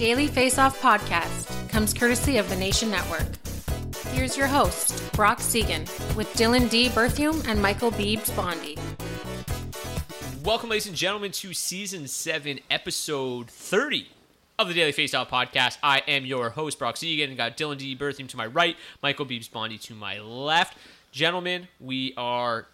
Daily Face Off podcast comes courtesy of the Nation Network. Here's your host, Brock Segan, with Dylan D. Berthium and Michael Beebs Bondy. Welcome, ladies and gentlemen, to season seven, episode 30 of the Daily Face Off podcast. I am your host, Brock Segan, got Dylan D. Berthium to my right, Michael Beebs Bondy to my left. Gentlemen, we are.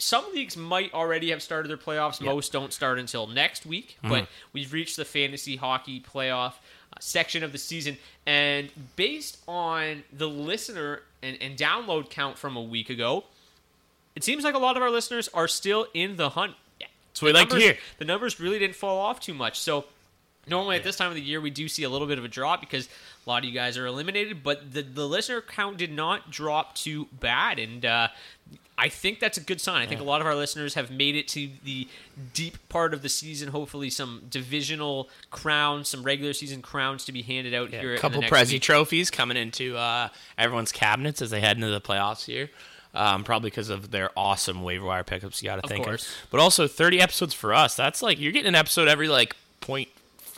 Some leagues might already have started their playoffs. Most don't start until next week, but we've reached the fantasy hockey playoff uh, section of the season. And based on the listener and, and download count from a week ago, it seems like a lot of our listeners are still in the hunt. That's what we like to hear. The numbers really didn't fall off too much. So normally at this time of the year we do see a little bit of a drop because a lot of you guys are eliminated, but the the listener count did not drop too bad, and uh, I think that's a good sign. I think a lot of our listeners have made it to the deep part of the season. Hopefully, some divisional crowns, some regular season crowns to be handed out here. a couple Prezi week. trophies coming into uh, everyone's cabinets as they head into the playoffs here. Um, probably because of their awesome waiver wire pickups. You got to think, of. but also 30 episodes for us. That's like you're getting an episode every like point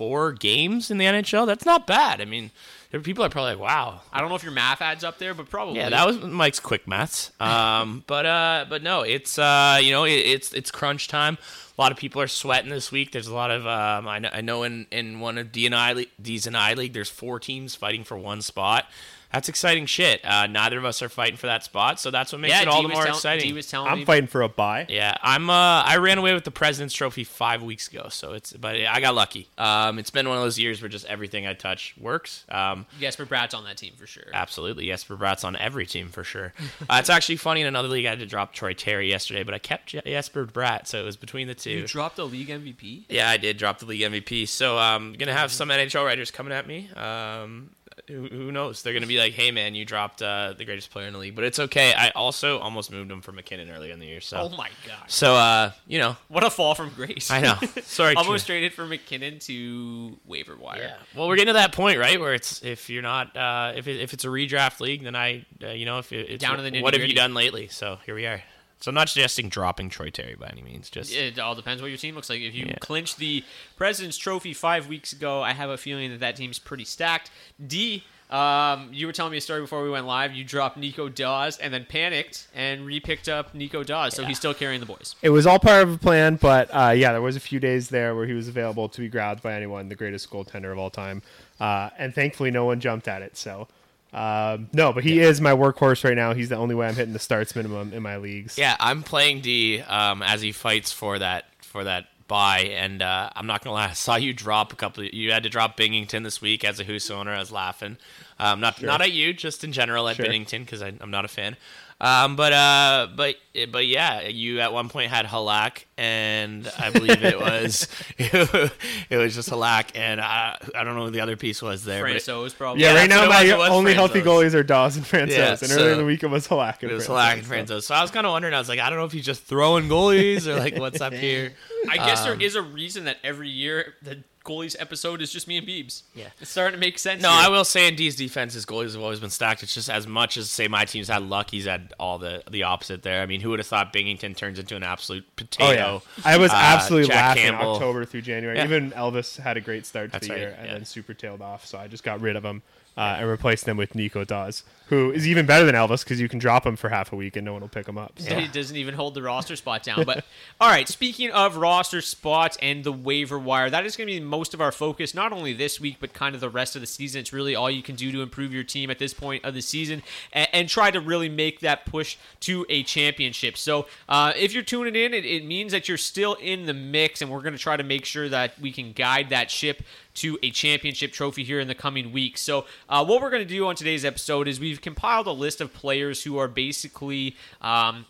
four games in the NHL. That's not bad. I mean, there people are probably like, wow, I don't know if your math adds up there, but probably. Yeah, that was Mike's quick maths. Um, but uh, but no, it's uh, you know, it, it's it's crunch time. A lot of people are sweating this week. There's a lot of um, I know, I know in in one of D and I D's and I league, there's four teams fighting for one spot. That's exciting shit. Uh, neither of us are fighting for that spot, so that's what makes yeah, it all D the more tell- exciting. D was telling I'm fighting for a buy. Yeah, I'm. Uh, I ran away with the President's Trophy five weeks ago, so it's. But I got lucky. Um, it's been one of those years where just everything I touch works. Um, Jesper Bratt's on that team for sure. Absolutely. Jesper Bratt's on every team for sure. Uh, it's actually funny in another league I had to drop Troy Terry yesterday, but I kept Je- Jesper Bratt, so it was between the two. You dropped the league MVP. yeah, I did drop the league MVP. So I'm going to have some NHL writers coming at me. Um, who, who knows? They're going to be like, hey, man, you dropped uh, the greatest player in the league. But it's okay. I also almost moved him from MacKinnon earlier in the year. So, Oh my gosh. so uh, you know, What a fall from grace. I know. Sorry, Almost traded from MacKinnon to waiver wire. Yeah. Well, we're getting to that point, right, where it's if you're not uh, if it, if it's a redraft league, then I uh, you know if it, it's Down to the what have you done lately? So here we are. So I'm not suggesting dropping Troy Terry by any means. Just It all depends what your team looks like. If you Yeah. clinched the President's Trophy five weeks ago, I have a feeling that that team's pretty stacked. D, Um, you were telling me a story before we went live. You dropped Nico Daws and then panicked and re-picked up Nico Daws, so he's still carrying the boys. It was all part of a plan, but uh, yeah, there was a few days there where he was available to be grabbed by anyone, the greatest goaltender of all time, uh, and thankfully no one jumped at it. So. Um, no, but he is my workhorse right now. He's the only way I'm hitting the starts minimum in my leagues. Yeah, I'm playing D um, as he fights for that for that buy, and uh, I'm not gonna lie. I saw you drop a couple. Of, you had to drop Binnington this week as a Hoos owner. I was laughing. Um, not not at you, just in general at Sure. Binnington because I'm not a fan. Um, but uh, but but yeah, you at one point had Halak, and I believe it was it was just Halak, and I, I don't know what the other piece was there. but it- probably. Yeah, Yeah, right now my was, it was only healthy goalies are Daws and Francouz, Yeah, and earlier in the week it was Halak and It was Francouz, Halak and so- So I was kind of wondering. I was like, I don't know if he's just throwing goalies or like what's up here. I guess Um, there is a reason that every year the goalies episode is just me and Beebs. Yeah. it's starting to make sense. No, here. I will say in D's defense, his goalies have always been stacked. It's just as much as say my team's had luck, he's had all the the opposite there. I mean, who would have thought Binnington turns into an absolute potato? Oh potato? yeah, I was Uh, absolutely Jack laughing Campbell. October through January. Yeah. Even Elvis had a great start to That's the right, year, and yeah. then super tailed off. So I just got rid of him uh, and replaced him with Nico Daws, who is even better than Elvis because you can drop him for half a week and no one will pick him up. So. He doesn't even hold the roster spot down. But all right, speaking of roster spots and the waiver wire, that is going to be most of our focus, not only this week, but kind of the rest of the season. It's really all you can do to improve your team at this point of the season and, and try to really make that push to a championship. So uh, if you're tuning in, it, it means that you're still in the mix, and we're going to try to make sure that we can guide that ship to a championship trophy here in the coming weeks. So, uh, what we're going to do on today's episode is we've compiled a list of players who are basically. Um,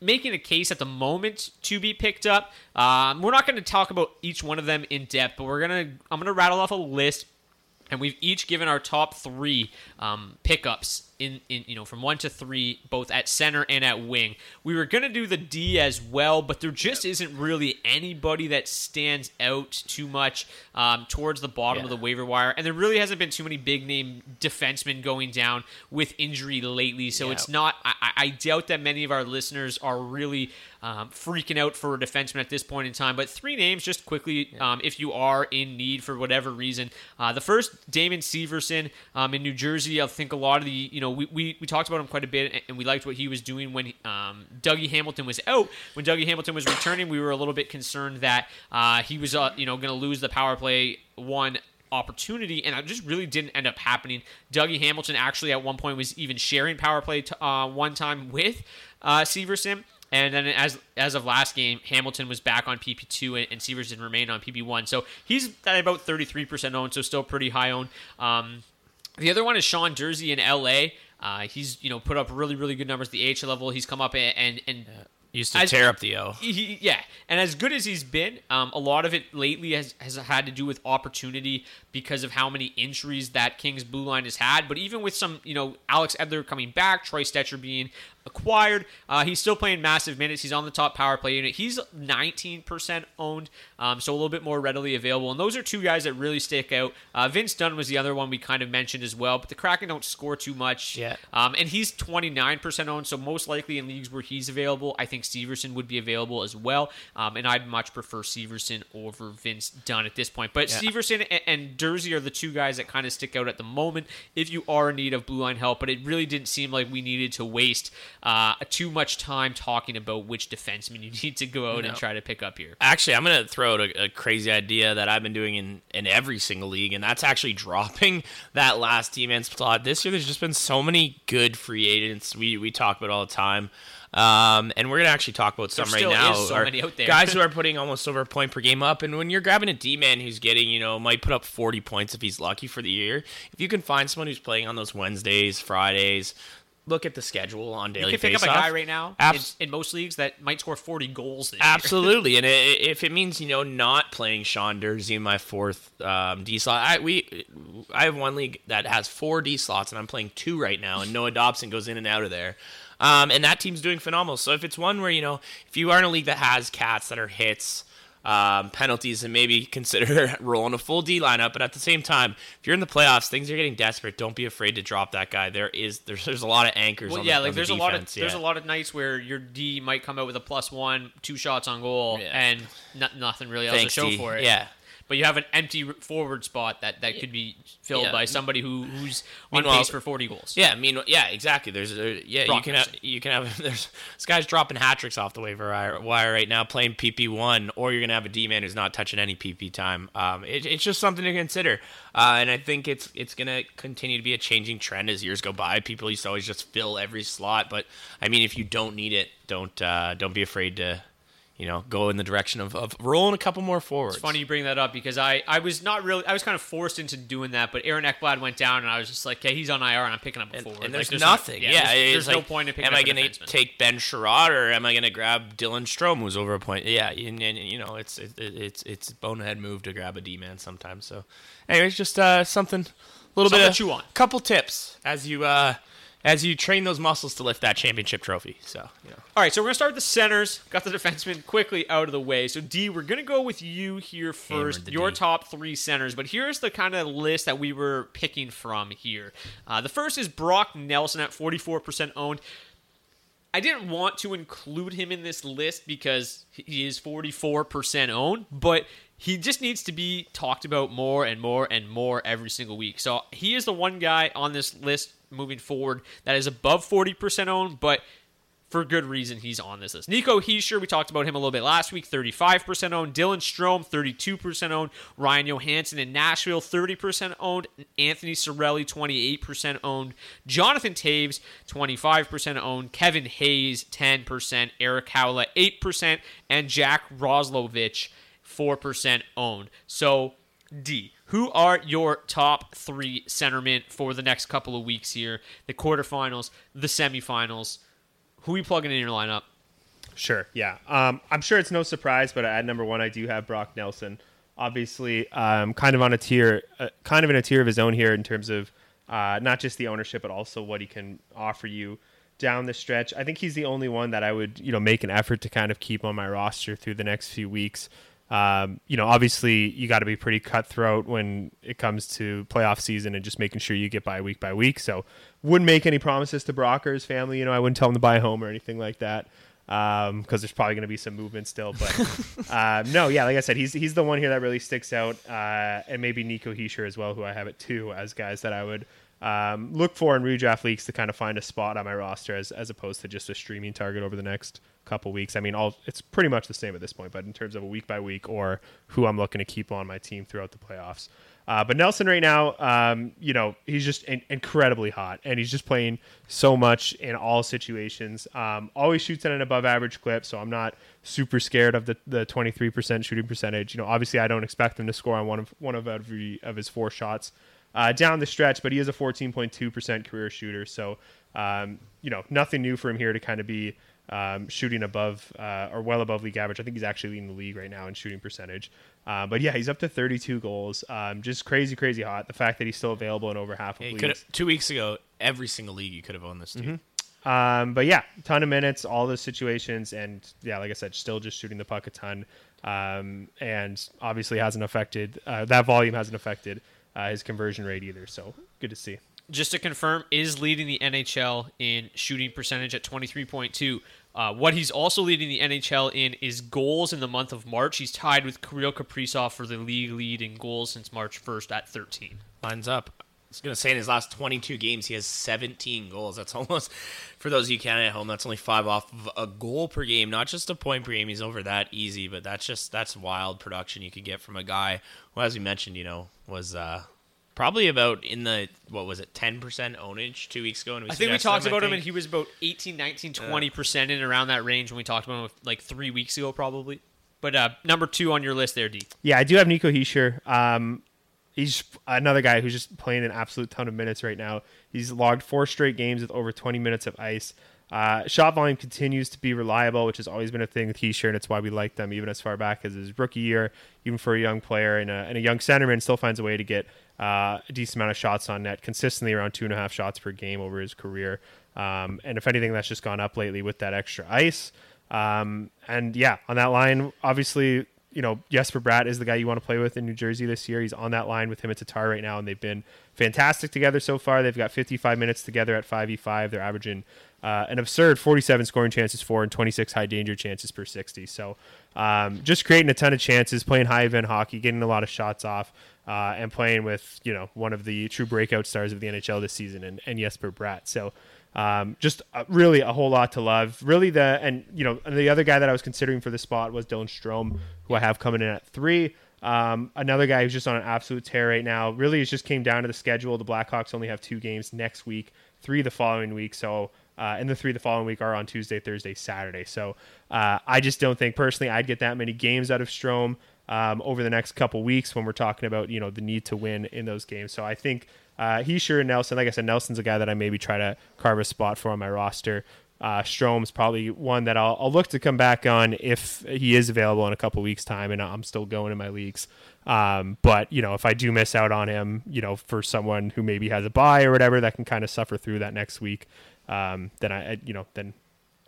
making a case at the moment to be picked up. Um, we're not going to talk about each one of them in depth, but we're gonna I'm gonna rattle off a list, and we've each given our top three um, pickups in, in you know from one to three, both at center and at wing. We were gonna do the D as well, but there just isn't really anybody that stands out too much um, towards the bottom of the waiver wire, and there really hasn't been too many big name defensemen going down with injury lately. So Yeah. it's not. I- I doubt that many of our listeners are really um, freaking out for a defenseman at this point in time. But three names, just quickly, um, if you are in need for whatever reason. Uh, the first, Damon Severson um, in New Jersey. I think a lot of the, you know, we, we, we talked about him quite a bit, and we liked what he was doing when um, Dougie Hamilton was out. When Dougie Hamilton was returning, we were a little bit concerned that uh, he was, uh, you know, going to lose the power play one opportunity, and it just really didn't end up happening. Dougie Hamilton actually at one point was even sharing power play t- uh, one time with uh, Severson. And then as as of last game, Hamilton was back on PP2 and, and Severson remain on PP1. So he's at about 33% owned, so still pretty high owned. Um, the other one is Sean Durzi in LA. Uh, he's you know put up really really good numbers at the AHL level. He's come up and and, and Used to As- tear up the O. he, yeah, and as good as he's been, um, a lot of it lately has, has had to do with opportunity because of how many injuries that Kings blue line has had. But even with some, you know, Alex Edler coming back, Troy Stecher being acquired, uh, he's still playing massive minutes. He's on the top power play unit. He's 19% owned, um, so a little bit more readily available. And those are two guys that really stick out. Uh, Vince Dunn was the other one we kind of mentioned as well, but the Kraken don't score too much. Yeah. Um, and he's 29% owned, so most likely in leagues where he's available, I think Severson would be available as well. Um, and I'd much prefer Severson over Vince Dunn at this point. But Yeah. Severson and, and Durzi are the two guys that kind of stick out at the moment if you are in need of blue line help. But it really didn't seem like we needed to waste uh, too much time talking about which defenseman you need to go out and try to pick up here. Actually, I'm going to throw out a, a crazy idea that I've been doing in, in every single league, and that's actually dropping that last team in slot. This year, there's just been so many good free agents we, we talk about all the time. Um, and we're going to actually talk about some There right now. so Our many out there. Guys who are putting almost over a point per game up. And when you're grabbing a D man who's getting, you know, might put up 40 points if he's lucky for the year, if you can find someone who's playing on those Wednesdays, Fridays, look at the schedule on You daily can pick up a guy right now Abs- in, in most leagues that might score 40 goals this year. Absolutely, and i if it means you know not playing Sean Durzi in my fourth um, D slot, I we I have one league that has four D slots, and I'm playing two right now, and Noah Dobson goes in and out of there, um, and that team's doing phenomenal. So if it's one where you know if you are in a league that has cats that are hits. Um, penalties and maybe consider rolling a full D lineup, but at the same time, if you're in the playoffs, things are getting desperate. Don't be afraid to drop that guy. There is there's there's a lot of anchors. Well, on yeah, the, like on the there's a lot of defense, there's a lot of nights where your D might come out with a plus one, two shots on goal, Yeah. and no, nothing really else Thanks, to show D. for it. Yeah. But you have an empty forward spot that, that could be filled Yeah. by somebody who who's on Meanwhile- pace for 40 goals. Yeah, I mean, yeah, exactly. There's, uh, yeah, Brock you can have, you can have. There's this guy's dropping hat tricks off the waiver wire wire right now, playing PP one, or you're gonna have a D man who's not touching any PP time. Um, it, it's just something to consider, uh, and I think it's it's gonna continue to be a changing trend as years go by. People used to always just fill every slot, but I mean, if you don't need it, don't uh, don't be afraid to. You know, go in the direction of, of rolling a couple more forwards. It's funny you bring that up because I, I was not really I was kind of forced into doing that, but Aaron Ekblad went down and I was just like, okay, he's on IR and I'm picking up a and, forward. and Like, there's, no- nothing. yeah, there's, it's there's no point in picking up. Am I a gonna take Ben Chiarot or am I gonna grab Dylan Strome, who's over a point? Yeah, and, and you know, it's it, it, it's it's bonehead move to grab a D man sometimes. So, anyways, just uh, something, a little Something bit to of chew on. couple tips as you uh, as you train those muscles to lift that championship trophy. So, you know. All right, so we're gonna start with the centers. Got the defensemen quickly out of the way. So D, we're gonna go with you here first. Your D. top three centers, but here's the kind of list that we were picking from here. Uh, the first is Brock Nelson at 44% owned. I didn't want to include him in this list because he is 44% owned, but he just needs to be talked about more and more and more every single week. So he is the one guy on this list moving forward that is above 40% owned, but for good reason he's on this list. Nico Hischier, we talked about him a little bit last week, 35% owned. Dylan Strome, 32% owned. Ryan Johansen in Nashville, 30% owned. Anthony Cirelli, 28% owned. Jonathan Toews, 25% owned. Kevin Hayes, 10%. Eric Haula, 8%. And Jack Roslovic, 4% owned. So, D, who are your top three centermen for the next couple of weeks here? The quarterfinals, the semifinals. Who are you plugging in your lineup? Sure. Yeah. Um, I'm sure it's no surprise, but at number one, I do have Brock Nelson. Obviously, um, kind of on a tier, uh, kind of in a tier of his own here in terms of uh, not just the ownership, but also what he can offer you down the stretch. I think he's the only one that I would, you know, make an effort to kind of keep on my roster through the next few weeks. Um, you know, obviously, you got to be pretty cutthroat when it comes to playoff season and just making sure you get by week by week. So, wouldn't make any promises to Brock or his family. You know, I wouldn't tell them to buy a home or anything like that because there's probably going to be some movement still. But uh, no, yeah, like I said, he's he's the one here that really sticks out, uh, and maybe Nico Hischier as well, who I have it too as guys that I would um, look for in redraft leagues to kind of find a spot on my roster as as opposed to just a streaming target over the next couple weeks. I mean, all it's pretty much the same at this point, but in terms of a week by week or who I'm looking to keep on my team throughout the playoffs. Uh, but Nelson right now, um, you know, he's just in- incredibly hot, and he's just playing so much in all situations. Um, always shoots at an above average clip, so I'm not super scared of the the 23% shooting percentage. You know, obviously I don't expect him to score on one of one of every of his four shots uh, down the stretch, but he is a 14.2% career shooter, so um, you know, nothing new for him here to kind of be um, shooting above uh, or well above league average. I think he's actually leading the league right now in shooting percentage. Uh, but yeah, he's up to 32 goals. Um, just crazy, crazy hot. The fact that he's still available in over half of yeah, leagues. Two weeks ago, every single league you could have owned this dude. Um, but yeah, ton of minutes, all the situations, and yeah, like I said, still just shooting the puck a ton. Um, and obviously hasn't affected uh, that volume hasn't affected uh, his conversion rate either. So good to see. Just to confirm, is leading the NHL in shooting percentage at 23.2. Uh, what he's also leading the NHL in is goals in the month of March. He's tied with Kirill Kaprizov for the league lead in goals since March 1st at 13. lines up. I was gonna say in his last 22 games, he has 17 goals. That's almost for those of you counting at home. That's only five off of a goal per game, not just a point per game. He's over that easy, but that's just that's wild production you could get from a guy who, as we mentioned, you know, was uh, probably about in the what was it 10% ownage two weeks ago. And we I think we talked him, about him, and he was about 18, 19, 20% in and around that range when we talked about him like three weeks ago, probably. But uh, number two on your list there, D. Yeah, I do have Nico Hischier. Um, he's another guy who's just playing an absolute ton of minutes right now. He's logged four straight games with over 20 minutes of ice. Uh, shot volume continues to be reliable, which has always been a thing with Hischier, and it's why we like them even as far back as his rookie year. Even for a young player and a, and a young centerman, still finds a way to get uh, a decent amount of shots on net, consistently around two and a half shots per game over his career. Um, and if anything, that's just gone up lately with that extra ice. Um, and yeah, on that line, obviously you know, Jesper Bratt is the guy you want to play with in New Jersey this year. He's on that line with him at Tatar right now, and they've been fantastic together so far. They've got 55 minutes together at 5v5. They're averaging uh, an absurd 47 scoring chances for and 26 high danger chances per 60. So um, just creating a ton of chances, playing high event hockey, getting a lot of shots off, uh, and playing with you know one of the true breakout stars of the NHL this season, and, and Jesper Bratt. So um, just uh, really a whole lot to love. Really, the and you know the other guy that I was considering for the spot was Dylan Strome, who I have coming in at three. Um, another guy who's just on an absolute tear right now. Really, it just came down to the schedule. The Blackhawks only have two games next week, three the following week. So, uh, and the three the following week are on Tuesday, Thursday, Saturday. So, uh, I just don't think personally I'd get that many games out of Strome um, over the next couple weeks when we're talking about you know the need to win in those games. So I think uh, Hischier and Nelson, like I said, Nelson's a guy that I maybe try to carve a spot for on my roster. Uh, Strome's probably one that I'll, I'll, look to come back on if he is available in a couple weeks' time, and I'm still going in my leagues. Um, but you know, if I do miss out on him, you know, for someone who maybe has a buy or whatever that can kind of suffer through that next week, um, then I, you know, then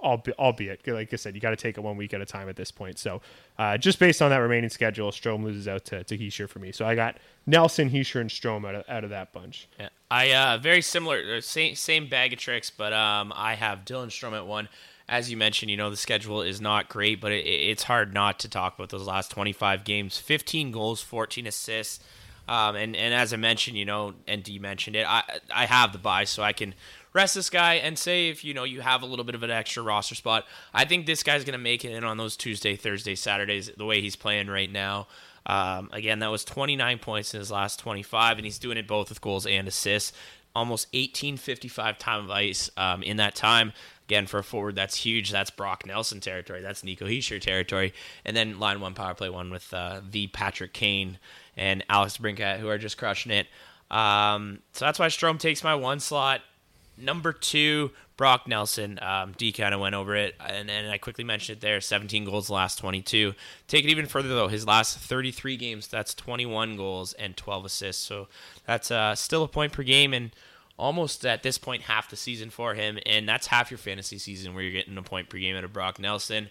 albeit, like I said, you got to take it one week at a time at this point. So, uh, just based on that remaining schedule, Strome loses out to, to Hischier for me. So I got Nelson, Hischier, and Strome out of, out of that bunch. Yeah, I uh, very similar, uh, same same bag of tricks, but um, I have Dylan Strome at one. As you mentioned, you know the schedule is not great, but it, it's hard not to talk about those last 25 games. 15 goals, 14 assists. Um, and, and as I mentioned, you know, and D mentioned it, I I have the buy, so I can rest this guy and say if you know you have a little bit of an extra roster spot. I think this guy's going to make it in on those Tuesday, Thursday, Saturdays the way he's playing right now. Um, again, that was 29 points in his last 25, and he's doing it both with goals and assists. Almost 1855 time of ice um, in that time. Again, for a forward, that's huge. That's Brock Nelson territory. That's Nico Hischier territory. And then line one, power play one with uh, the Patrick Kane and Alex DeBrincat, who are just crushing it. Um, so that's why Strome takes my one slot. Number two, Brock Nelson. Um, D kind of went over it, and, and I quickly mentioned it there. 17 goals last 22. Take it even further though. His last 33 games, that's 21 goals and 12 assists. So that's uh, still a point per game, and almost at this point half the season for him. And that's half your fantasy season where you're getting a point per game out of Brock Nelson.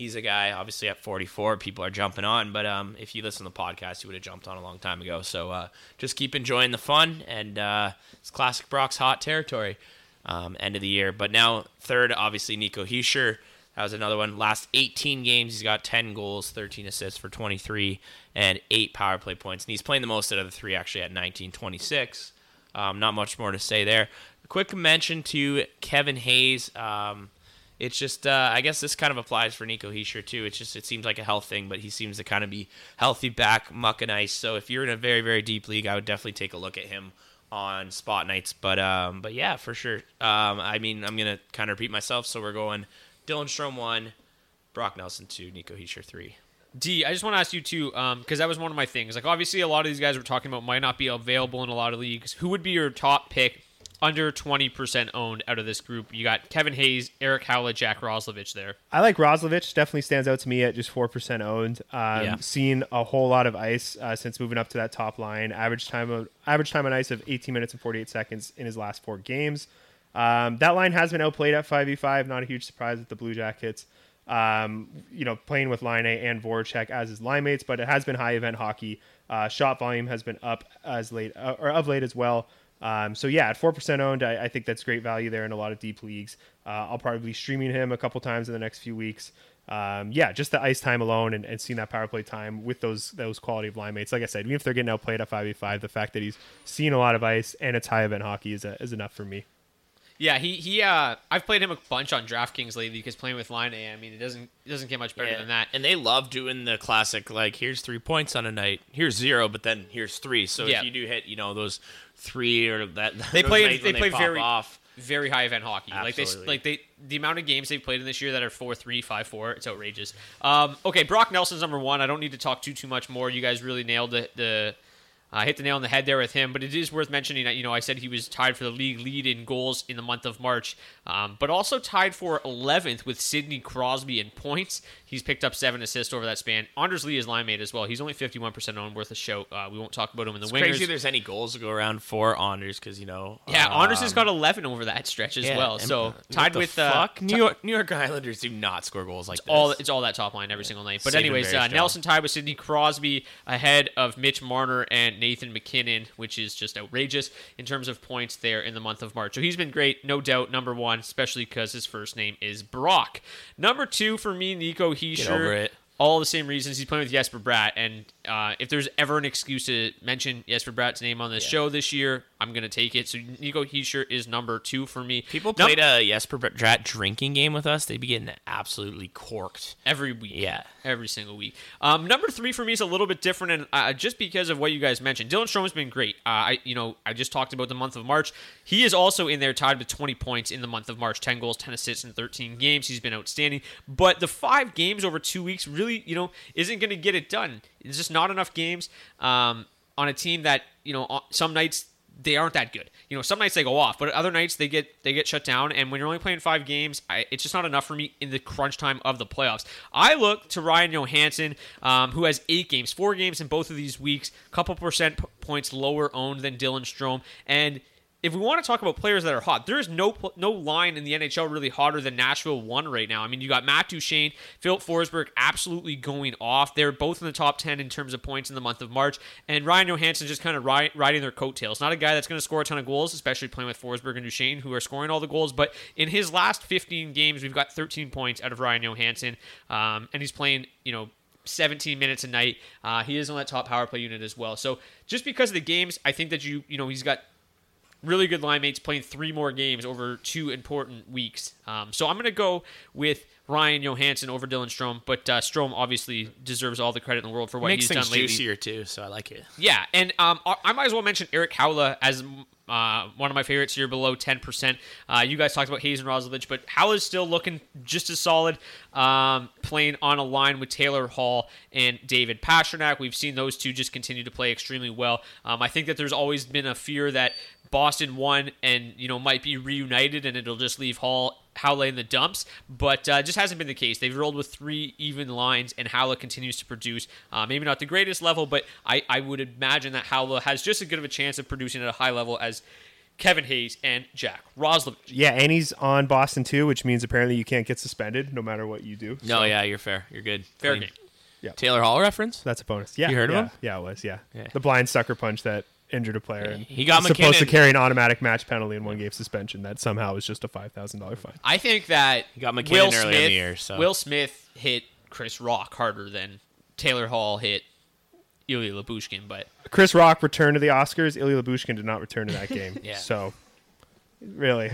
He's a guy, obviously at 44, people are jumping on. But um, if you listen to the podcast, you would have jumped on a long time ago. So uh, just keep enjoying the fun, and uh, it's classic Brock's hot territory. Um, end of the year. But now third, obviously Nico Hischier. That was another one. Last 18 games, he's got 10 goals, 13 assists for 23, and eight power play points. And he's playing the most out of the three, actually, at 19 26. Um, not much more to say there. Quick mention to Kevin Hayes. Um, it's just uh, I guess this kind of applies for Nico Hischier too. It's just it seems like a health thing, but he seems to kind of be healthy back, muck and ice. So if you're in a very very deep league, I would definitely take a look at him on spot nights. But um, but yeah, for sure. Um, I mean, I'm gonna kind of repeat myself. So we're going Dylan Strome one, Brock Nelson two, Nico Hischier three. D, I just want to ask you too, because um, that was one of my things. Like, obviously, a lot of these guys we're talking about might not be available in a lot of leagues. Who would be your top pick under 20% owned out of this group. You got Kevin Hayes, Eric Haula, Jack Roslovic there. I like Roslovic. Definitely stands out to me at just 4% owned. Um, yeah. Seen a whole lot of ice uh, since moving up to that top line. Average time of average time on ice of 18 minutes and 48 seconds in his last four games. Um, that line has been outplayed at 5v5. Not a huge surprise with the Blue Jackets. Um, you know, playing with Laine and Voracek as his line mates, but it has been high event hockey. Uh, shot volume has been up as late uh, or of late as well. Um, so yeah, at four percent owned, I, I, think that's great value there in a lot of deep leagues. Uh, I'll probably be streaming him a couple times in the next few weeks. Um, yeah, just the ice time alone and, and, seeing that power play time with those those quality of line mates. Like I said, even if they're getting outplayed at five v five, the fact that he's seen a lot of ice and it's high event hockey is a, is enough for me. Yeah, he he. Uh, I've played him a bunch on DraftKings lately because playing with Laine, I mean, it doesn't it doesn't get much better yeah. than that. And they love doing the classic like here's three points on a night, here's zero, but then here's three. So yeah. if you do hit, you know those three or that they play they, play very off. very high event hockey. Absolutely. Like they like they the amount of games they've played in this year that are four three five four. It's outrageous. Um, okay, Brock Nelson's number one. I don't need to talk too too much more. You guys really nailed the the uh, hit the nail on the head there with him. But it is worth mentioning that you know I said he was tied for the league lead in goals in the month of March, um, but also tied for 11th with Sidney Crosby in points. He's picked up seven assists over that span. Anders Lee is line mate as well. He's only 51% owned, worth a show. Uh, we won't talk about him in the It's wingers. crazy there's any goals to go around for Anders because you know. yeah, Anders has um, got 11 over that stretch as yeah, well. So tied with uh, fuck? New York New York Islanders do not score goals like this. all it's all that top line every single night. But Saban anyways, uh. Nelson tied with Sidney Crosby ahead of Mitch Marner and Nathan MacKinnon, which is just outrageous in terms of points there in the month of March. So he's been great, no doubt. Number one, especially because his first name is Brock. Number two for me, Nico Hischier. All the same reasons he's playing with Jesper Bratt, and uh, if there's ever an excuse to mention Jesper Bratt's name on this show this year, I'm gonna take it. So Nico Hischier is number two for me. People Num- played a Jesper Bratt drinking game with us. They'd be getting absolutely corked. every week. Yeah. every single week. Um, number three for me is a little bit different, and uh, just because of what you guys mentioned, Dylan Strome's been great. Uh, I, you know, I just talked about the month of March. He is also in there, tied with 20 points in the month of March, 10 goals, 10 assists in 13 games. He's been outstanding. But the five games over two weeks really, you know, isn't going to get it done. It's just not enough games um, on a team that, you know, some nights they aren't that good. You know, some nights they go off, but other nights they get they get shut down. And when you're only playing five games, I, it's just not enough for me in the crunch time of the playoffs. I look to Ryan Johansen, um, who has eight games, four games in both of these weeks, couple percent p- points lower owned than Dylan Strome, and if we want to talk about players that are hot, there is no no line in the NHL really hotter than Nashville one right now. I mean, you got Matt Duchene, Filip Forsberg, absolutely going off. They're both in the top ten in terms of points in the month of March, and Ryan Johansen just kind of ri- riding their coattails. Not a guy that's going to score a ton of goals, especially playing with Forsberg and Duchene, who are scoring all the goals. But in his last 15 games, we've got 13 points out of Ryan Johansen, um, and he's playing, you know. 17 minutes a night. Uh, he is on that top power play unit as well. So just because of the games, I think that you you know he's got really good line mates playing three more games over two important weeks. Um, so I'm going to go with Ryan Johansen over Dylan Strome, but uh, Strome obviously deserves all the credit in the world for what Makes he's done lately. juicier too, so I like it. Yeah, and um, I I might as well mention Eric Haula as uh, one of my favorites here, below 10%. Uh, you guys talked about Hayes and Roslovic, but Haula's still looking just as solid, um, playing on a line with Taylor Hall and David Pastrnak. We've seen those two just continue to play extremely well. Um, I think that there's always been a fear that Boston won and you know might be reunited, and it'll just leave Hall Haula in the dumps, but uh, just hasn't been the case. They've rolled with three even lines, and Haula continues to produce. Uh, maybe not the greatest level, but I, I would imagine that Haula has just as good of a chance of producing at a high level as Kevin Hayes and Jack Roslovic. Yeah, and he's on Boston too, which means apparently you can't get suspended no matter what you do. No, yeah, you're fair. You're good. Fair Clean. game. Yeah. Taylor Hall reference? That's a bonus. Yeah, You heard of him? Yeah, it was. Yeah. Yeah. the blind sucker punch that injured a player. and He got was supposed to carry an automatic match penalty and one game suspension. That somehow was just a five thousand dollar fine. I think that He got MacKinnon Will earlier in Smith, the year, so- Will Smith hit Chris Rock harder than Taylor Hall hit Ilya Lyubushkin, but Chris Rock returned to the Oscars. Ilya Lyubushkin did not return to that game. Yeah. So, really,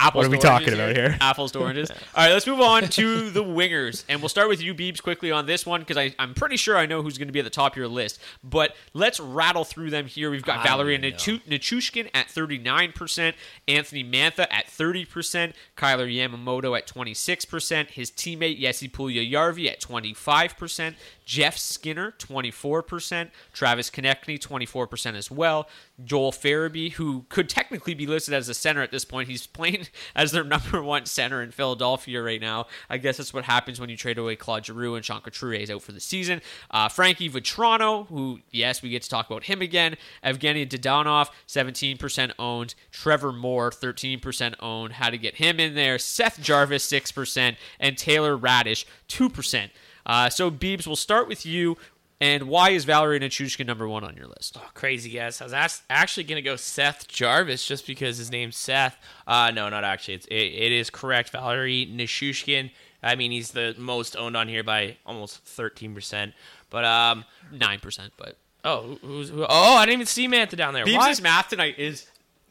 apples. What are we to talking about here? Apples to oranges. All right, let's move on to the wingers, and we'll start with you, Beebs, quickly on this one because I'm pretty sure I know who's going to be at the top of your list. But let's rattle through them here. We've got I Valeria Nichushkin at 39%, Anthony Mantha at 30%, Kailer Yamamoto at 26%, his teammate Jesse Puljujärvi at 25%, Jeff Skinner 24%, Travis Konecny 24% as well, Joel Farabee, who could technically be listed as a center at this point. He's playing as their number one center in Philadelphia right now. I guess that's what happens when you trade away Claude Giroux and Sean Couturier is out for the season. Uh, Frankie Vatrano, who, yes, we get to talk about him again. Evgeny Dadonov, 17% owned. Trevor Moore, 13% owned. How to get him in there. Seth Jarvis, 6%. And Taylor Raddysh, 2%. Uh, so, Beebs, we'll start with you. And why is Valerie Nichushkin number one on your list? Oh, crazy guess. I was as- actually going to go Seth Jarvis just because his name's Seth. Uh, no, not actually. It's, it, it is correct. Valerie Nichushkin. I mean, he's the most owned on here by almost 13%. But, um, 9%, but. oh, who's, who, oh, I didn't even see Mantha down there. Why? Beebs' math tonight is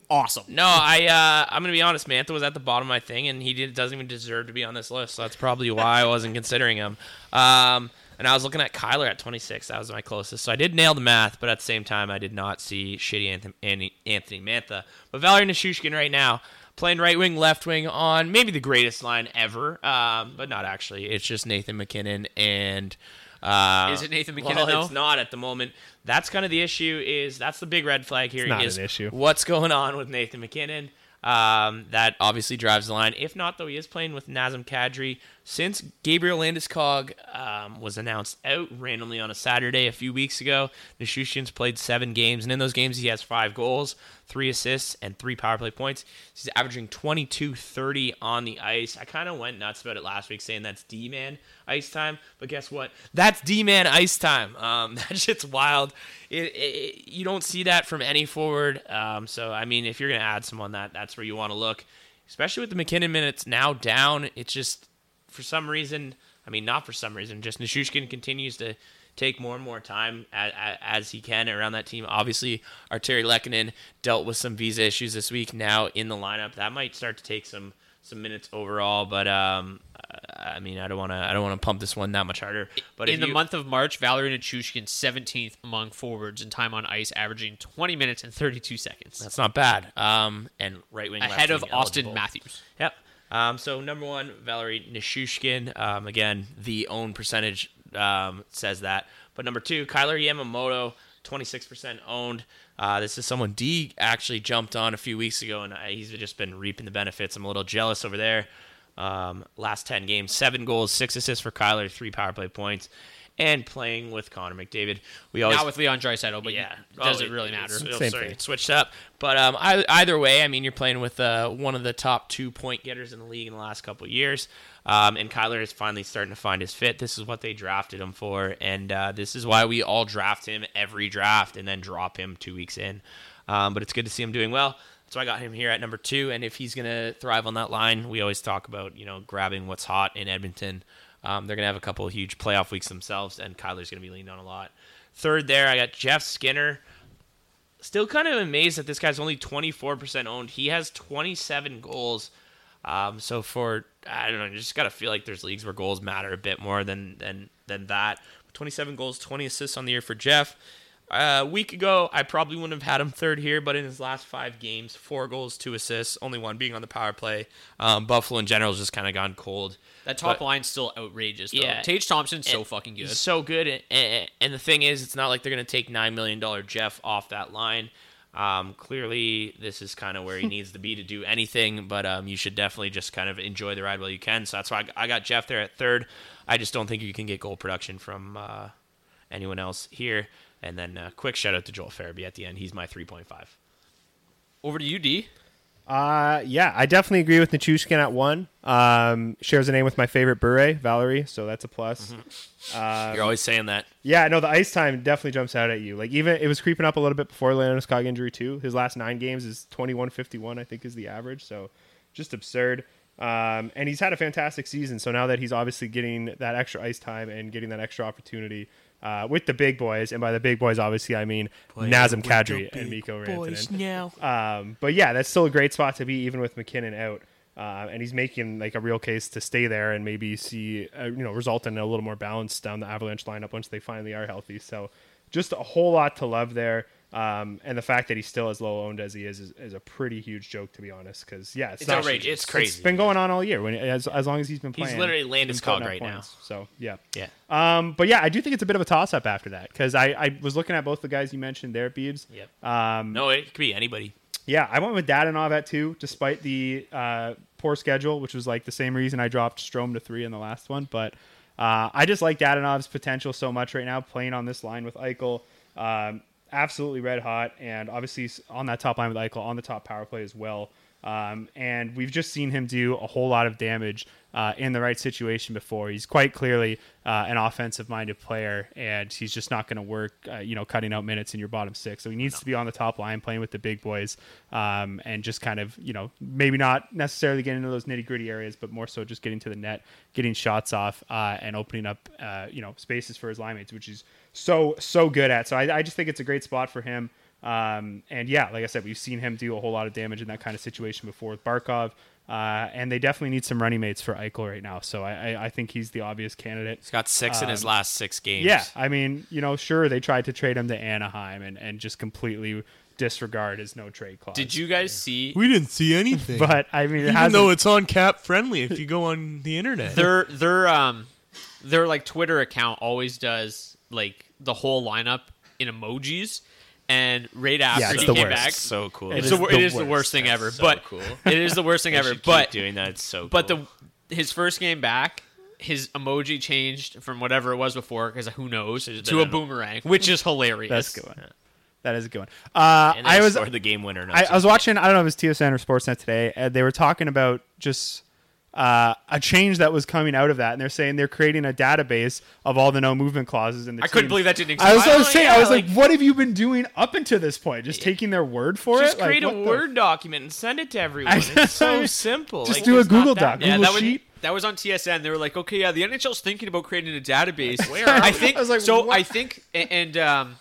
awesome. No, I uh, I'm gonna be honest. Mantha was at the bottom of my thing, and he did, doesn't even deserve to be on this list. So that's probably why I wasn't considering him. Um, and I was looking at Kailer at 26. That was my closest. So I did nail the math, but at the same time, I did not see shitty Anthony, Anthony Mantha. But Valerie Nichushkin right now playing right wing, left wing on maybe the greatest line ever, um, but not actually. It's just Nathan MacKinnon and Uh, Is it Nathan MacKinnon, Well, though? it's not at the moment. That's kind of the issue. Is that's the big red flag here? It's not is an issue. What's going on with Nathan MacKinnon? Um, that obviously drives the line. If not, though, he is playing with Nazem Kadri. Since Gabriel Landeskog um, was announced out randomly on a Saturday a few weeks ago, Nichushkin's played seven games, and in those games he has five goals, three assists, and three power play points. He's averaging 22-30 on the ice. I kind of went nuts about it last week, saying that's D-man ice time, but guess what? That's D-man ice time. Um, that shit's wild. It, it, you don't see that from any forward. Um, so I mean, if you're gonna add someone that, that's where you want to look, especially with the MacKinnon minutes now down. It's just for some reason. I mean, not for some reason. Just Nichushkin continues to take more and more time as, as he can around that team. Obviously, Artturi Lehkonen dealt with some visa issues this week. Now in the lineup, that might start to take some some minutes overall. But um, I mean, I don't want to I don't want to pump this one that much harder. But in the you- month of March, Valerie Nichushkin 17th among forwards in time on ice, averaging 20 minutes and 32 seconds, that's not bad. Um, and right wing ahead of Auston Matthews. Yep. Um, so number one, Valerie Nichushkin. Um, again, the own percentage um, says that. But number two, Kailer Yamamoto, 26% owned. Uh, this is someone D actually jumped on a few weeks ago, and I, he's just been reaping the benefits. I'm a little jealous over there. Um, last 10 games, seven goals, six assists for Kailer, three power play points, and playing with Connor McDavid. We always Now with Leon Draisaitl, but yeah, yeah, does Oh, it really matter? it's- Same sorry, thing. switched up. But um, I, either way, I mean, you're playing with uh, one of the top two point getters in the league in the last couple of years, um, and Kailer is finally starting to find his fit. This is what they drafted him for, and uh, this is why we all draft him every draft and then drop him two weeks in. Um, but it's good to see him doing well. So I got him here at number two, and if he's going to thrive on that line, we always talk about you know grabbing what's hot in Edmonton. Um, they're going to have a couple of huge playoff weeks themselves, and Kailer's going to be leaned on a lot. Third there, I got Jeff Skinner. Still kind of amazed that this guy's only 24% owned. He has 27 goals. Um, so for I don't know, you just got to feel like there's leagues where goals matter a bit more than than than that. 27 goals, 20 assists on the year for Jeff. Uh, a week ago, I probably wouldn't have had him third here, but in his last five games, four goals, two assists, only one being on the power play. Um, Buffalo in general has just kind of gone cold. That top But- line's still outrageous. Though. Yeah. Tage Thompson's so fucking good. So good, and, and, and the thing is, it's not like they're going to take nine million dollar Jeff off that line. Um, clearly, this is kind of where he needs to be to do anything, but um, you should definitely just kind of enjoy the ride while you can. So that's why I, I got Jeff there at third. I just don't think you can get goal production from uh, anyone else here. And then uh, quick shout out to Joel Farabee at the end. He's my 3.5. Over to you, D. Uh, yeah, I definitely agree with Nichushkin at one. Um, shares a name with my favorite Bure, Valerie, so that's a plus. You're always saying that. Yeah, no, the ice time definitely jumps out at you. Like even it was creeping up a little bit before Landeskog injury too. His last nine games is twenty one fifty one, I think, is the average. So just absurd. Um, and he's had a fantastic season. So now that he's obviously getting that extra ice time and getting that extra opportunity uh, with the big boys, and by the big boys, obviously I mean Nazem Kadri and Mikko Rantanen. Um, but yeah, that's still a great spot to be, even with MacKinnon out. Uh, and he's making like a real case to stay there and maybe see, uh, you know, result in a little more balance down the Avalanche lineup once they finally are healthy. So just a whole lot to love there. Um, and the fact that he's still as low owned as he is is, is a pretty huge joke, to be honest. Because yeah, it's, It's not, outrageous. It's crazy. It's been going on all year when as as long as he's been playing, He's literally Landeskog right now. So yeah, Yeah. um, but yeah, I do think it's a bit of a toss up after that because I, I was looking at both the guys you mentioned there, Beebs. Yep. Um, No, it could be anybody. yeah, I went with Dadonov at two, despite the uh, poor schedule, which was like the same reason I dropped Strome to three in the last one. But uh, I just like Dadonov's potential so much right now, playing on this line with Eichel. Um, absolutely red hot, and obviously on that top line with Eichel, on the top power play as well. Um, and we've just seen him do a whole lot of damage uh, in the right situation before. He's quite clearly uh, an offensive-minded player, and he's just not going to work, uh, you know, cutting out minutes in your bottom six. So he needs to be on the top line, playing with the big boys, um, and just kind of, you know, maybe not necessarily getting into those nitty-gritty areas, but more so just getting to the net, getting shots off, uh, and opening up, uh, you know, spaces for his line mates, which he's so so good at. So I, I just think it's a great spot for him. Um, and yeah, like I said, we've seen him do a whole lot of damage in that kind of situation before with Barkov. Uh, and they definitely need some running mates for Eichel right now. So I, I, I think he's the obvious candidate. He's got six in his last six games. Yeah, I mean, you know, sure they tried to trade him to Anaheim and, and just completely disregard his no trade clause. Did you guys see We didn't see anything. But I mean, it even hasn't- though it's on cap friendly, if you go on the internet, their their um their like Twitter account always does like the whole lineup in emojis, and right after it's he came worst. back, so cool. It's It the, the it is the worst. worst thing ever. so but cool. it is the worst thing ever. should keep But doing that. It's so. Cool. But the his first game back, his emoji changed from whatever it was before, because who knows, Should've to a boomerang, which is hilarious. That's good one. That is a good one. Uh, and I was the game winner. I, I was watching. I don't know if it was TSN or Sportsnet today. And they were talking about just uh, a change that was coming out of that, and they're saying they're creating a database of all the no movement clauses in the. I couldn't believe that didn't exist. I was, I was saying, yeah, I was like, like- what have you been doing up until this point? Just taking their word for Just it? Just create a what the- Word document and send it to everyone. It's so simple. Just Like, do a it's not Google that Doc. yeah, Google that was Sheet. that was on TSN. They were like, okay, yeah, the NHL's thinking about creating a database. Where I think I was like, so. what? I think and um,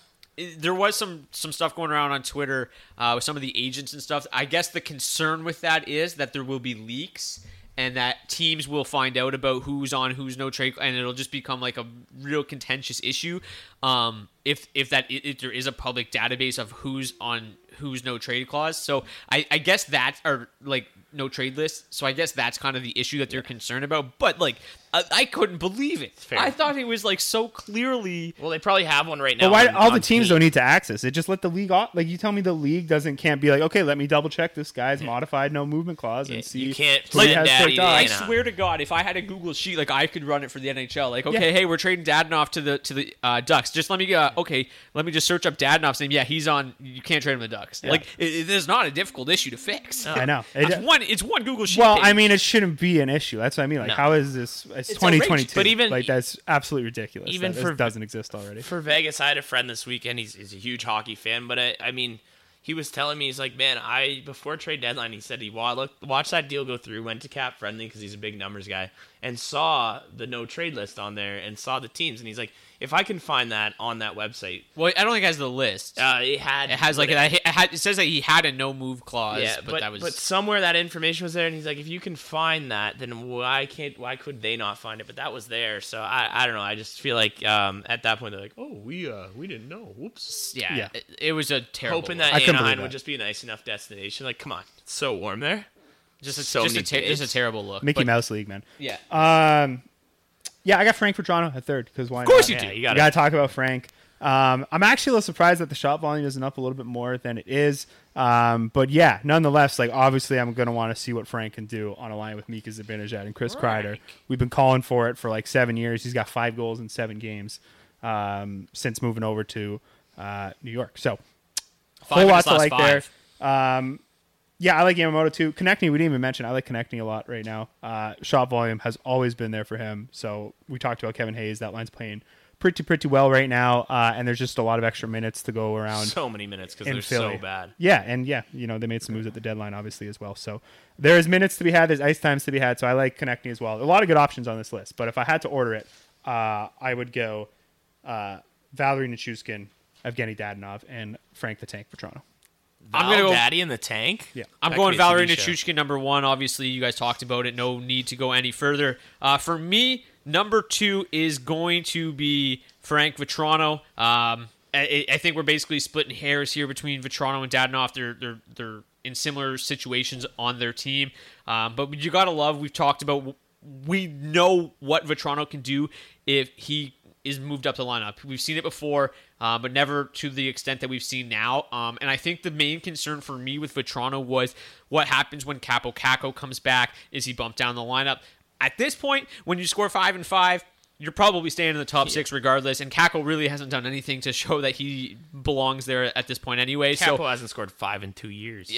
there was some some stuff going around on Twitter uh, with some of the agents and stuff. I guess the concern with that is that there will be leaks. And that teams will find out about who's on who's no trade, and it'll just become like a real contentious issue. Um, if if that if there is a public database of who's on who's no trade clause, so I, I guess that or like no trade list. So I guess that's kind of the issue that they're concerned about. But like, I, I couldn't believe it. Fair. I thought it was like so clearly. Well, they probably have one right now. But why? on- all the on teams tape. don't need to access it. Just let the league off. Like you tell me, the league doesn't can't be like, okay, let me double check this guy's modified no movement clause Yeah, and see. you can't who he has daddy picked to off. I Anaheim. swear to God, if I had a Google sheet, like I could run it for the NHL. Like, okay, Yeah. hey, we're trading Dadonov to the to the uh, Ducks. Just let me, uh, okay, let me just search up Dadonov's name. Yeah, he's on. You can't trade him to the Ducks. Like, it, it is not a difficult issue to fix. I know. It- It's one. It's one Google sheet. Well, page. I mean, it shouldn't be an issue. That's what I mean. Like, No. how is this? It's, It's 2022. But even- like that's absolutely ridiculous. even that for- this doesn't exist already. for Vegas, I had a friend this weekend. He's, he's a huge hockey fan, but I, I mean, he was telling me he's like, man, I before trade deadline, he said he wa- looked, watched that deal go through, went to Cap Friendly because he's a big numbers guy, and saw the no trade list on there and saw the teams, and he's like, if I can find that on that website, well, I don't think it has the list. uh, it had it has like it, it, had, it says that he had a no move clause. yeah, but, but, that was but somewhere that information was there, and he's like, if you can find that, then why can't why could they not find it? But that was there, so I, I don't know. I just feel like um, at that point they're like, oh, we uh we didn't know. Whoops. yeah, Yeah. It, it was a terrible. Hoping look. that Anaheim believe would just be a nice enough destination. Like, come on, it's so warm there. just a, so just, a ter- just a terrible look. Mickey but- Mouse League, man. Yeah, Um, yeah, I got Frank Vatrano at third because why? of course not? you Yeah, do. you You got got to talk about Frank. Um, I'm actually a little surprised that the shot volume isn't up a little bit more than it is. Um, but yeah, nonetheless, like obviously, I'm going to want to see what Frank can do on a line with Mika Zibanejad and Chris Kreider. We've been calling for it for like seven years. He's got five goals in seven games um, since moving over to uh, New York. So Five whole lot to like five. there. Um, yeah, I like Yamamoto too. Konecny, we didn't even mention. I like Konecny a lot right now. Uh, shot volume has always been there for him. So we talked about Kevin Hayes. That line's playing pretty pretty well right now, uh, and there's just a lot of extra minutes to go around. So many minutes because they're Philly. so bad. Yeah, and yeah, you know they made some moves at the deadline, obviously as well. So there's minutes to be had. There's ice times to be had. So I like Konecny as well. A lot of good options on this list. But if I had to order it, uh, I would go uh, Valeri Nichushkin, Evgeny Dadonov, and Frank the Tank Vatrano. I'm Val I'm gonna go- Daddy in the tank. Yeah. I'm going Valeri Nichushkin number one. Obviously, you guys talked about it. No need to go any further. Uh, for me, number two is going to be Frank Vatrano. Um, I, I think we're basically splitting hairs here between Vatrano and Dadonov. They're they're they're in similar situations on their team. Um, but you gotta love. We've talked about. We know what Vatrano can do if he is moved up the lineup. We've seen it before, uh, but never to the extent that we've seen now. Um, and I think the main concern for me with Vatrano was what happens when Kaapo Kakko comes back. Is he bumped down the lineup? At this point, when you score five and five, you're probably staying in the top six regardless. And Kakko really hasn't done anything to show that he belongs there at this point anyway. Capo so hasn't scored five in two years.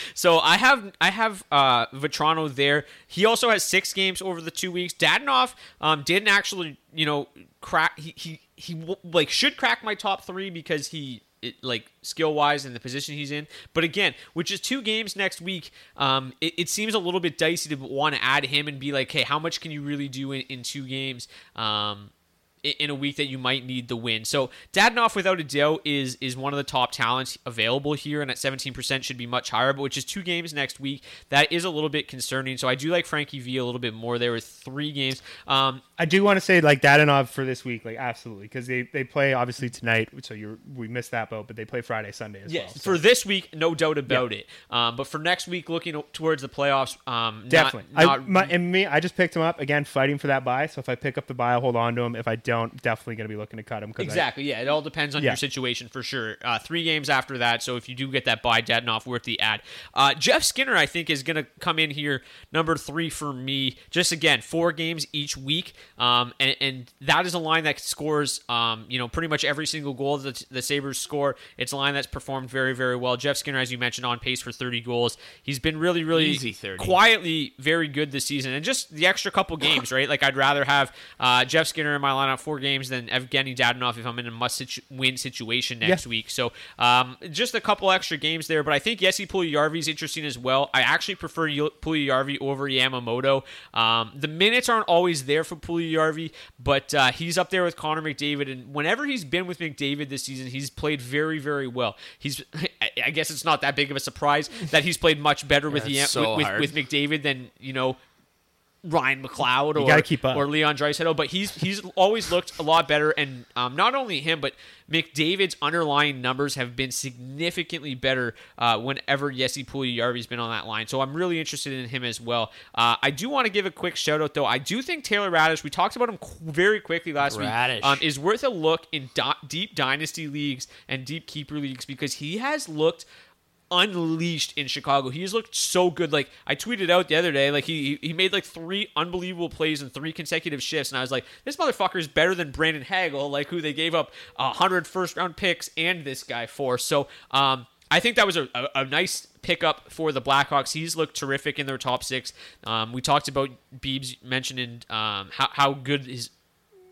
so I have I have uh, Vatrano there. He also has six games over the two weeks. Dadonov um, didn't actually, you know, crack. He he he like should crack my top three because he. It, like skill wise and the position he's in, but again, which is two games next week, um, it, it seems a little bit dicey to want to add him and be like, hey, how much can you really do in, in two games? Um, in a week that you might need the win. So Dadonov, without a doubt, is is one of the top talents available here, and at 17% should be much higher. But which is two games next week, that is a little bit concerning. So I do like Frankie V a little bit more there with three games. Um, I do want to say like Dadonov for this week, like absolutely, because they, they play obviously tonight, so you're we missed that boat, but they play Friday, Sunday as Yes, well. for this week, no doubt about it. Um, but for next week, looking towards the playoffs, um, not- Definitely. not, I, my, and me, I just picked him up again, fighting for that buy. So if I pick up the buy, I'll hold on to him. If I don't, definitely going to be looking to cut him. 'cause I- Exactly. yeah, it all depends on Yeah. your situation for sure. Uh, three games after that, so if you do get that buy, Dadonov worth the ad. Uh, Jeff Skinner, I think, is going to come in here number three for me. Just again, four games each week, um, and, and that is a line that scores, um, you know, pretty much every single goal that the Sabres score. It's a line that's performed very, very well. Jeff Skinner, as you mentioned, on pace for 30 goals. He's been really, really Easy 30. quietly very good this season, and just the extra couple games, right? Like I'd rather have uh, Jeff Skinner in my lineup four games than Evgeny Dadonov if I'm in a must-win situation next Yeah. week. So um, just a couple extra games there, but I think Jesse Puljujärvi is interesting as well. I actually prefer Yo- Puljujärvi over Yamamoto. Um, the minutes aren't always there for Puljujärvi, but uh, he's up there with Connor McDavid, and whenever he's been with McDavid this season, he's played very, very well. He's, I- I guess it's not that big of a surprise that he's played much better with, Yam- so with, with, with McDavid than you know Ryan McLeod or keep or Leon Draisaitl, but he's he's always looked a lot better, and um, not only him, but McDavid's underlying numbers have been significantly better uh, whenever Jesse Puljujärvi's been on that line. So I'm really interested in him as well. Uh, I do want to give a quick shout out though. I do think Taylor Raddysh. We talked about him very quickly last Raddysh. week. Um, is worth a look in do- deep dynasty leagues and deep keeper leagues because he has looked unleashed in Chicago. He's looked so good. Like I tweeted out the other day, like he he made like three unbelievable plays in three consecutive shifts, and I was like, this motherfucker is better than Brandon Hagel, like who they gave up a hundred first round picks and this guy for. So um. I think that was a, a, a nice pickup for the Blackhawks. He's looked terrific in their top six. Um, we talked about Beebs mentioning um, how, how good his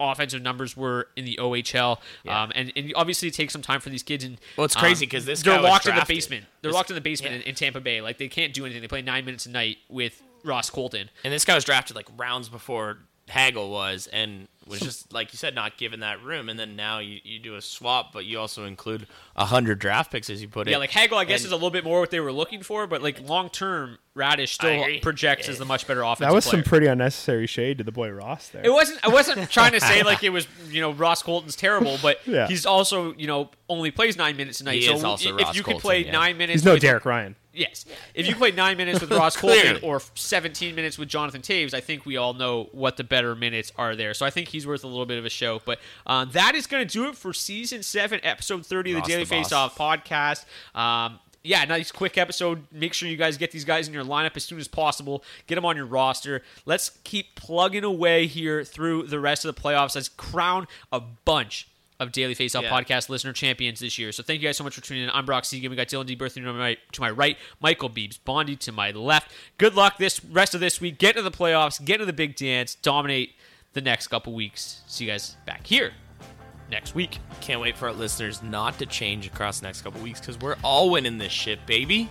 offensive numbers were in the OHL. Um, and, and obviously it takes some time for these kids. And Well, it's um, crazy 'cause this they're guy was locked in the basement. They're This- locked in the basement yeah. in, in Tampa Bay. Like they can't do anything. They play nine minutes a night with Ross Colton. And this guy was drafted like rounds before Hagel was, and was just like you said, not given that room. And then now you, you do a swap, but you also include a hundred draft picks as you put it. Yeah, like Hagel, I guess And- is a little bit more what they were looking for, but like long term, Raddysh still agree. projects as the much better offensive That was player. some pretty unnecessary shade to the boy Ross there. It wasn't. I wasn't trying to say like it was. You know, Ross Colton's terrible, but Yeah. he's also you know only plays nine minutes a night. He so is also if Ross you could play yeah. nine minutes, He's no with- Derek Ryan. Yes, if you played nine minutes with Ross Colton or 17 minutes with Jonathan Toews, I think we all know what the better minutes are there. So I think he's worth a little bit of a show. But uh, that is going to do it for season seven, episode 30 of the Daily the Face. Off podcast. Um, yeah, nice quick episode. Make sure you guys get these guys in your lineup as soon as possible. Get them on your roster. Let's keep plugging away here through the rest of the playoffs. Let's crown a bunch of Daily Face Off Yeah. podcast listener champions this year. So thank you guys so much for tuning in. I'm Brock Segan. We got Dylan D. To my, right, to my right, Michael Beebs Bondi to my left. Good luck this rest of this week. Get into the playoffs. Get into the big dance. Dominate the next couple weeks. See you guys back here next week. Can't wait for our listeners not to change across the next couple weeks because we're all winning this shit, baby.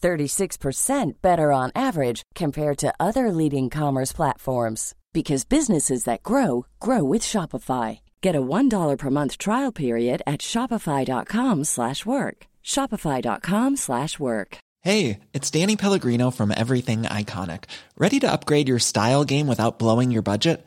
36% better on average compared to other leading commerce platforms because businesses that grow grow with Shopify. Get a $1 per month trial period at shopify.com/work. shopify.com/work. Hey, it's Danny Pellegrino from Everything Iconic. Ready to upgrade your style game without blowing your budget?